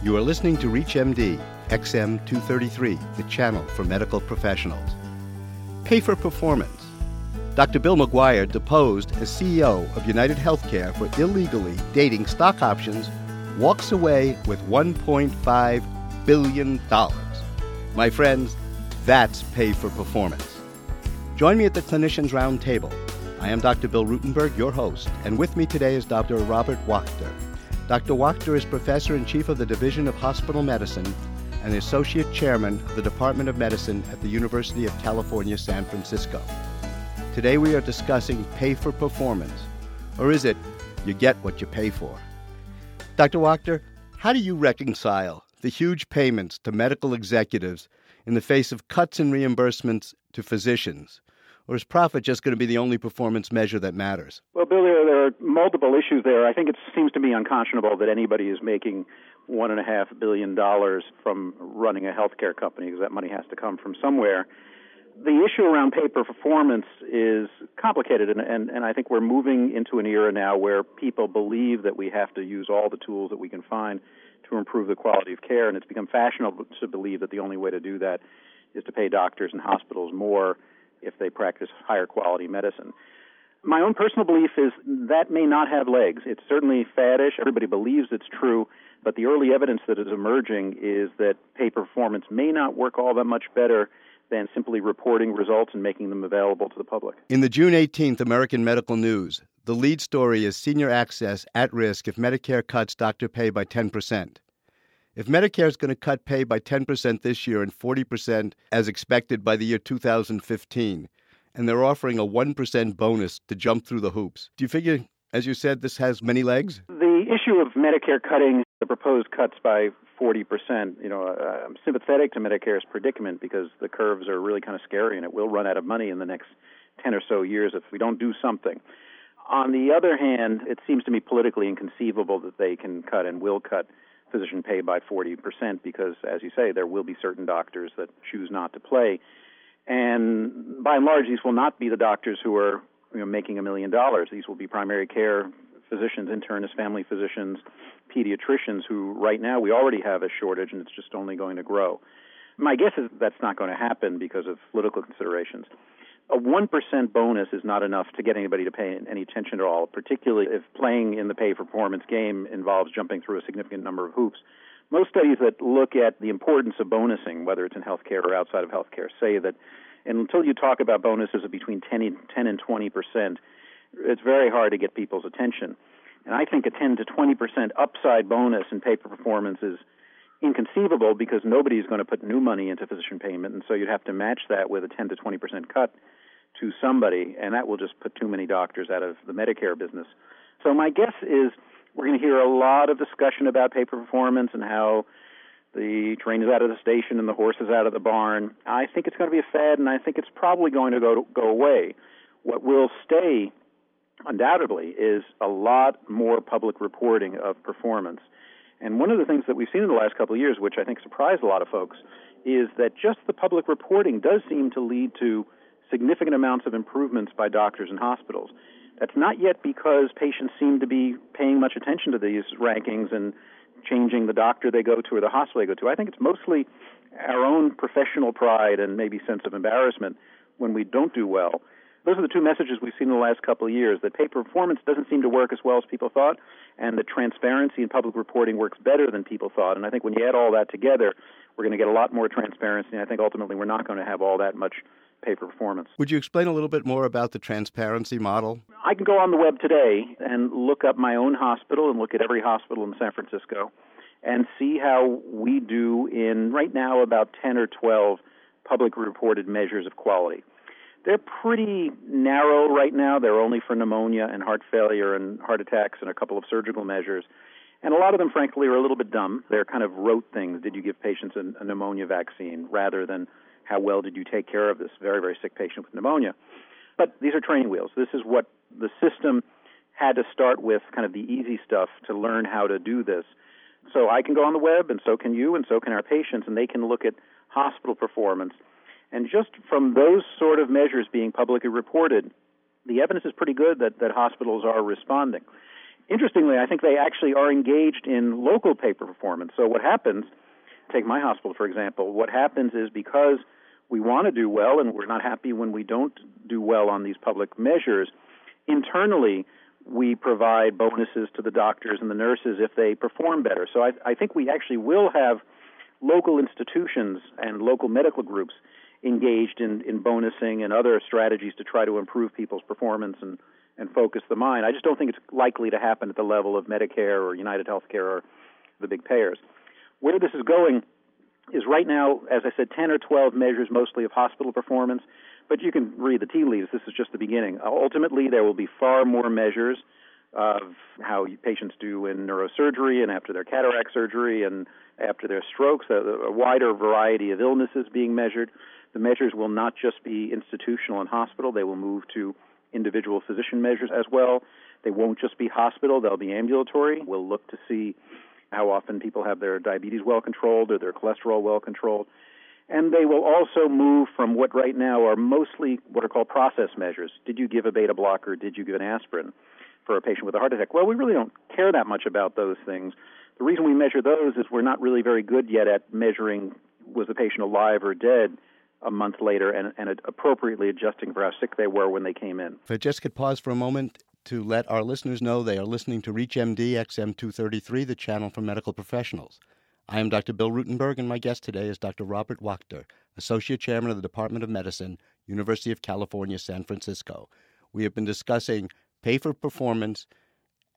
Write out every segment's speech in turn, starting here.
You are listening to ReachMD XM 233, the channel for medical professionals. Pay for performance. Dr. Bill McGuire deposed as CEO of United Healthcare for illegally dating stock options, walks away with $1.5 billion. My friends, that's pay for performance. Join me at the Clinicians Roundtable. I am Dr. Bill Rutenberg, your host, and with me today is Dr. Robert Wachter. Dr. Wachter is professor and chief of the Division of Hospital Medicine and associate chairman of the Department of Medicine at the University of California, San Francisco. Today we are discussing pay for performance, or is it you get what you pay for? Dr. Wachter, how do you reconcile the huge payments to medical executives in the face of cuts in reimbursements to physicians? Or is profit just going to be the only performance measure that matters? Well, Bill, there, are multiple issues there. I think it seems to me unconscionable that anybody is making one and a half billion dollars from running a healthcare company because that money has to come from somewhere the issue around pay for performance is complicated, and, and, and I think we're moving into an era now where people believe that we have to use all the tools that we can find to improve the quality of care, and it's become fashionable to believe that the only way to do that is to pay doctors and hospitals more if they practice higher quality medicine. My own personal belief is that may not have legs. It's certainly faddish. Everybody believes it's true, but the early evidence that is emerging is that pay performance may not work all that much better than simply reporting results and making them available to the public. In the June 18th American Medical News, the lead story is senior access at risk if Medicare cuts doctor pay by 10%. If Medicare is going to cut pay by 10% this year and 40% as expected by the year 2015, and they're offering a 1% bonus to jump through the hoops, do you figure, as you said, this has many legs? The issue of Medicare cutting the proposed cuts by 40%. You know, I'm sympathetic to Medicare's predicament because the curves are really kind of scary and it will run out of money in the next 10 or so years if we don't do something. On the other hand, it seems to me politically inconceivable that they can cut and will cut physician pay by 40% because, as you say, there will be certain doctors that choose not to play. And by and large, these will not be the doctors who are you know, making a million dollars. These will be primary care physicians, internists, family physicians, pediatricians who right now we already have a shortage and it's just only going to grow. My guess is that's not going to happen because of political considerations. A 1% bonus is not enough to get anybody to pay any attention at all, particularly if playing in the pay for performance game involves jumping through a significant number of hoops. Most studies that look at the importance of bonusing, whether it's in healthcare or outside of healthcare, say that until you talk about bonuses of between 10 and 10 and 20 percent, it's very hard to get people's attention. And I think a 10 to 20 percent upside bonus in pay for performance is inconceivable because nobody's going to put new money into physician payment, and so you'd have to match that with a 10 to 20 percent cut to somebody, and that will just put too many doctors out of the Medicare business. So my guess is we're going to hear a lot of discussion about pay performance and how the train is out of the station and the horse is out of the barn. I think it's going to be a fad, and I think it's probably going to go go away. What will stay undoubtedly is a lot more public reporting of performance. And one of the things that we've seen in the last couple of years, which I think surprised a lot of folks, is that just the public reporting does seem to lead to significant amounts of improvements by doctors and hospitals. That's not yet because patients seem to be paying much attention to these rankings and changing the doctor they go to or the hospital they go to. I think it's mostly our own professional pride and maybe sense of embarrassment when we don't do well those are the two messages we've seen in the last couple of years that pay performance doesn't seem to work as well as people thought, and that transparency in public reporting works better than people thought. And I think when you add all that together, we're going to get a lot more transparency. And I think ultimately we're not going to have all that much pay performance. Would you explain a little bit more about the transparency model? I can go on the web today and look up my own hospital and look at every hospital in San Francisco and see how we do in right now about 10 or 12 public reported measures of quality. They're pretty narrow right now. They're only for pneumonia and heart failure and heart attacks and a couple of surgical measures. And a lot of them, frankly, are a little bit dumb. They're kind of rote things. Did you give patients a, a pneumonia vaccine rather than how well did you take care of this very, very sick patient with pneumonia? But these are training wheels. This is what the system had to start with, kind of the easy stuff to learn how to do this. So I can go on the web, and so can you, and so can our patients, and they can look at hospital performance and just from those sort of measures being publicly reported, the evidence is pretty good that, that hospitals are responding. interestingly, I think they actually are engaged in local paper performance. So what happens, take my hospital for example, what happens is because we want to do well and we're not happy when we don't do well on these public measures, internally we provide bonuses to the doctors and the nurses if they perform better. So I, I think we actually will have local institutions and local medical groups engaged in, in bonusing and other strategies to try to improve people's performance and, and focus the mind. I just don't think it's likely to happen at the level of Medicare or United Healthcare or the big payers. Where this is going is right now, as I said, 10 or 12 measures mostly of hospital performance, but you can read the tea leaves. This is just the beginning. Uh, ultimately, there will be far more measures of how patients do in neurosurgery and after their cataract surgery and after their strokes, a, a wider variety of illnesses being measured. The measures will not just be institutional and hospital, they will move to individual physician measures as well. They won't just be hospital, they'll be ambulatory. We'll look to see how often people have their diabetes well controlled or their cholesterol well controlled. And they will also move from what right now are mostly what are called process measures. Did you give a beta blocker? Did you give an aspirin for a patient with a heart attack? Well, we really don't care that much about those things. The reason we measure those is we're not really very good yet at measuring was the patient alive or dead a month later and, and appropriately adjusting for how sick they were when they came in. If I just could pause for a moment to let our listeners know they are listening to ReachMD XM233, the channel for medical professionals. I am Dr. Bill Rutenberg, and my guest today is Dr. Robert Wachter, Associate Chairman of the Department of Medicine, University of California, San Francisco. We have been discussing pay for performance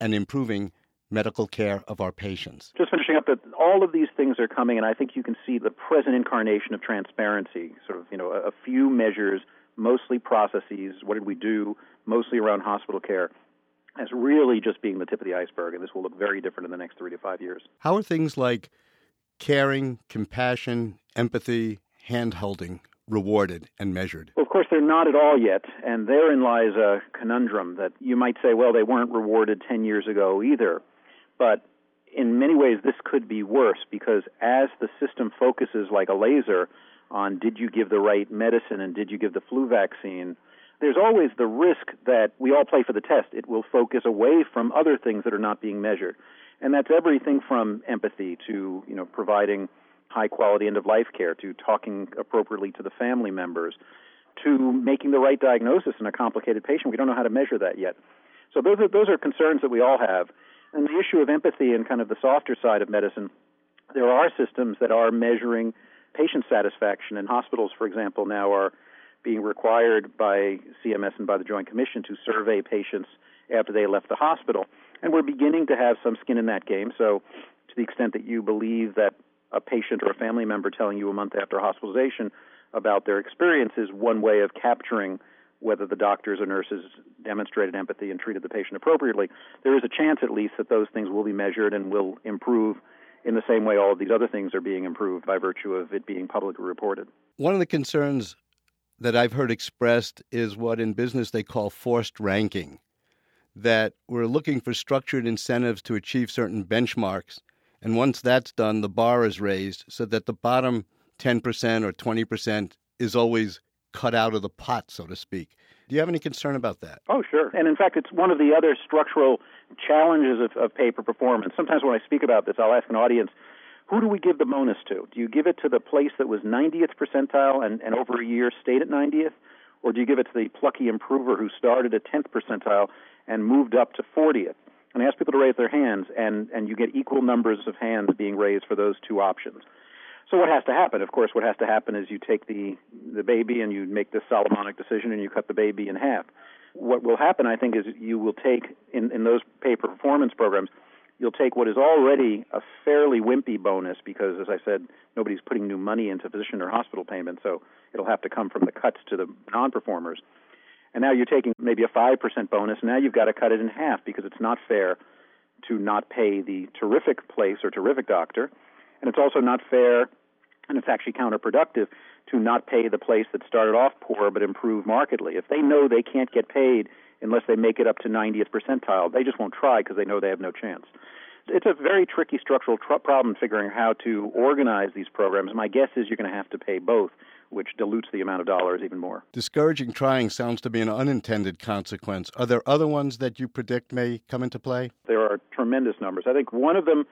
and improving medical care of our patients. Just finishing up that all of these things are coming, and I think you can see the present incarnation of transparency. Sort of, you know, a few measures, mostly processes. What did we do? Mostly around hospital care as really just being the tip of the iceberg, and this will look very different in the next three to five years. How are things like caring, compassion, empathy, hand holding rewarded and measured? Well, of course, they're not at all yet, and therein lies a conundrum that you might say, well, they weren't rewarded 10 years ago either. But in many ways, this could be worse because as the system focuses like a laser on did you give the right medicine and did you give the flu vaccine, there's always the risk that we all play for the test. It will focus away from other things that are not being measured. And that's everything from empathy to, you know, providing high quality end of life care to talking appropriately to the family members to making the right diagnosis in a complicated patient. We don't know how to measure that yet. So those are those are concerns that we all have. And the issue of empathy and kind of the softer side of medicine, there are systems that are measuring patient satisfaction and hospitals for example now are being required by CMS and by the Joint Commission to survey patients after they left the hospital. And we're beginning to have some skin in that game. So, to the extent that you believe that a patient or a family member telling you a month after hospitalization about their experience is one way of capturing whether the doctors or nurses demonstrated empathy and treated the patient appropriately, there is a chance at least that those things will be measured and will improve in the same way all of these other things are being improved by virtue of it being publicly reported. One of the concerns that I've heard expressed is what in business they call forced ranking. That we're looking for structured incentives to achieve certain benchmarks. And once that's done, the bar is raised so that the bottom 10% or 20% is always cut out of the pot, so to speak. Do you have any concern about that? Oh, sure. And in fact, it's one of the other structural challenges of, of pay for performance. Sometimes when I speak about this, I'll ask an audience, who do we give the bonus to? Do you give it to the place that was 90th percentile and, and over a year stayed at 90th? Or do you give it to the plucky improver who started at 10th percentile and moved up to 40th? And I ask people to raise their hands, and, and you get equal numbers of hands being raised for those two options. So what has to happen? Of course, what has to happen is you take the the baby and you make this Solomonic decision and you cut the baby in half. What will happen, I think, is you will take in in those pay performance programs you'll take what is already a fairly wimpy bonus because, as I said, nobody's putting new money into physician or hospital payments, so it'll have to come from the cuts to the non-performers. And now you're taking maybe a 5% bonus. And Now you've got to cut it in half because it's not fair to not pay the terrific place or terrific doctor. And it's also not fair, and it's actually counterproductive, to not pay the place that started off poor but improved markedly. If they know they can't get paid unless they make it up to 90th percentile. They just won't try because they know they have no chance. It's a very tricky structural tr- problem figuring how to organize these programs. My guess is you're going to have to pay both which dilutes the amount of dollars even more. Discouraging trying sounds to be an unintended consequence. Are there other ones that you predict may come into play? There are tremendous numbers. I think one of them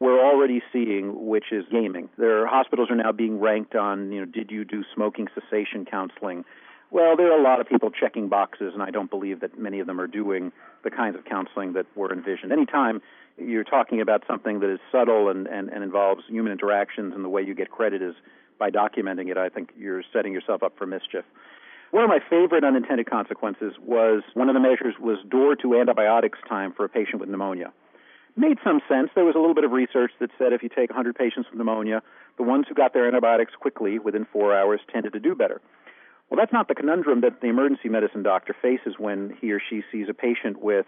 we're already seeing, which is gaming. Their hospitals are now being ranked on, you know, did you do smoking cessation counseling? Well, there are a lot of people checking boxes, and I don't believe that many of them are doing the kinds of counseling that were envisioned. Anytime you're talking about something that is subtle and, and, and involves human interactions, and the way you get credit is by documenting it, I think you're setting yourself up for mischief. One of my favorite unintended consequences was one of the measures was door to antibiotics time for a patient with pneumonia made some sense. There was a little bit of research that said if you take 100 patients with pneumonia, the ones who got their antibiotics quickly, within four hours, tended to do better. Well, that's not the conundrum that the emergency medicine doctor faces when he or she sees a patient with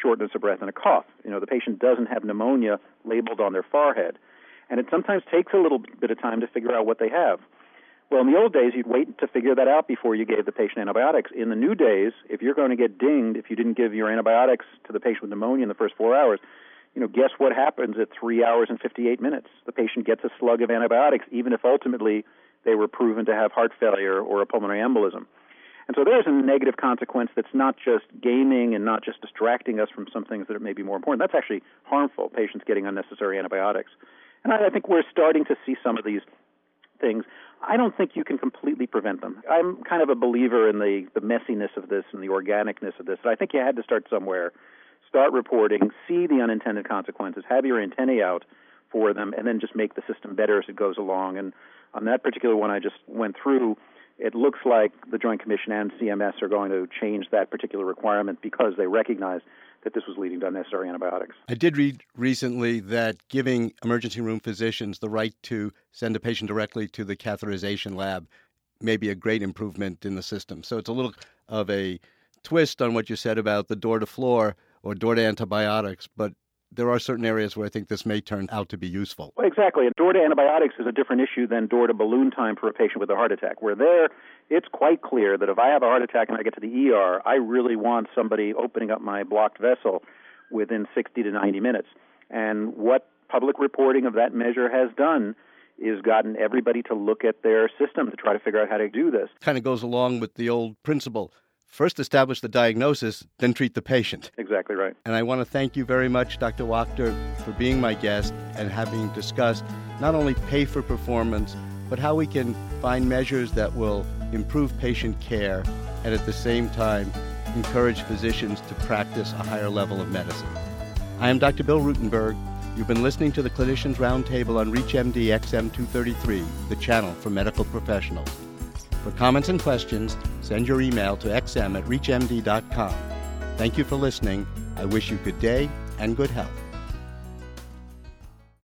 shortness of breath and a cough. You know, the patient doesn't have pneumonia labeled on their forehead. And it sometimes takes a little bit of time to figure out what they have. Well, in the old days, you'd wait to figure that out before you gave the patient antibiotics. In the new days, if you're going to get dinged if you didn't give your antibiotics to the patient with pneumonia in the first four hours, you know, guess what happens at three hours and 58 minutes? The patient gets a slug of antibiotics, even if ultimately they were proven to have heart failure or a pulmonary embolism. And so there's a negative consequence that's not just gaming and not just distracting us from some things that may be more important. That's actually harmful, patients getting unnecessary antibiotics. And I, I think we're starting to see some of these things. I don't think you can completely prevent them. I'm kind of a believer in the, the messiness of this and the organicness of this. I think you had to start somewhere start reporting, see the unintended consequences, have your antennae out for them, and then just make the system better as it goes along. And on that particular one I just went through, it looks like the Joint Commission and CMS are going to change that particular requirement because they recognize that this was leading to unnecessary antibiotics. I did read recently that giving emergency room physicians the right to send a patient directly to the catheterization lab may be a great improvement in the system. So it's a little of a twist on what you said about the door to floor or door to antibiotics, but there are certain areas where I think this may turn out to be useful. Well, exactly. And door to antibiotics is a different issue than door to balloon time for a patient with a heart attack. Where there, it's quite clear that if I have a heart attack and I get to the ER, I really want somebody opening up my blocked vessel within 60 to 90 minutes. And what public reporting of that measure has done is gotten everybody to look at their system to try to figure out how to do this. Kind of goes along with the old principle first establish the diagnosis, then treat the patient. Exactly right. And I want to thank you very much, Dr. Wachter, for being my guest and having discussed not only pay for performance, but how we can find measures that will improve patient care and at the same time encourage physicians to practice a higher level of medicine. I am Dr. Bill Rutenberg. You've been listening to the Clinicians Roundtable on ReachMD XM233, the channel for medical professionals. For comments and questions, send your email to xm at reachmd.com. Thank you for listening. I wish you good day and good health.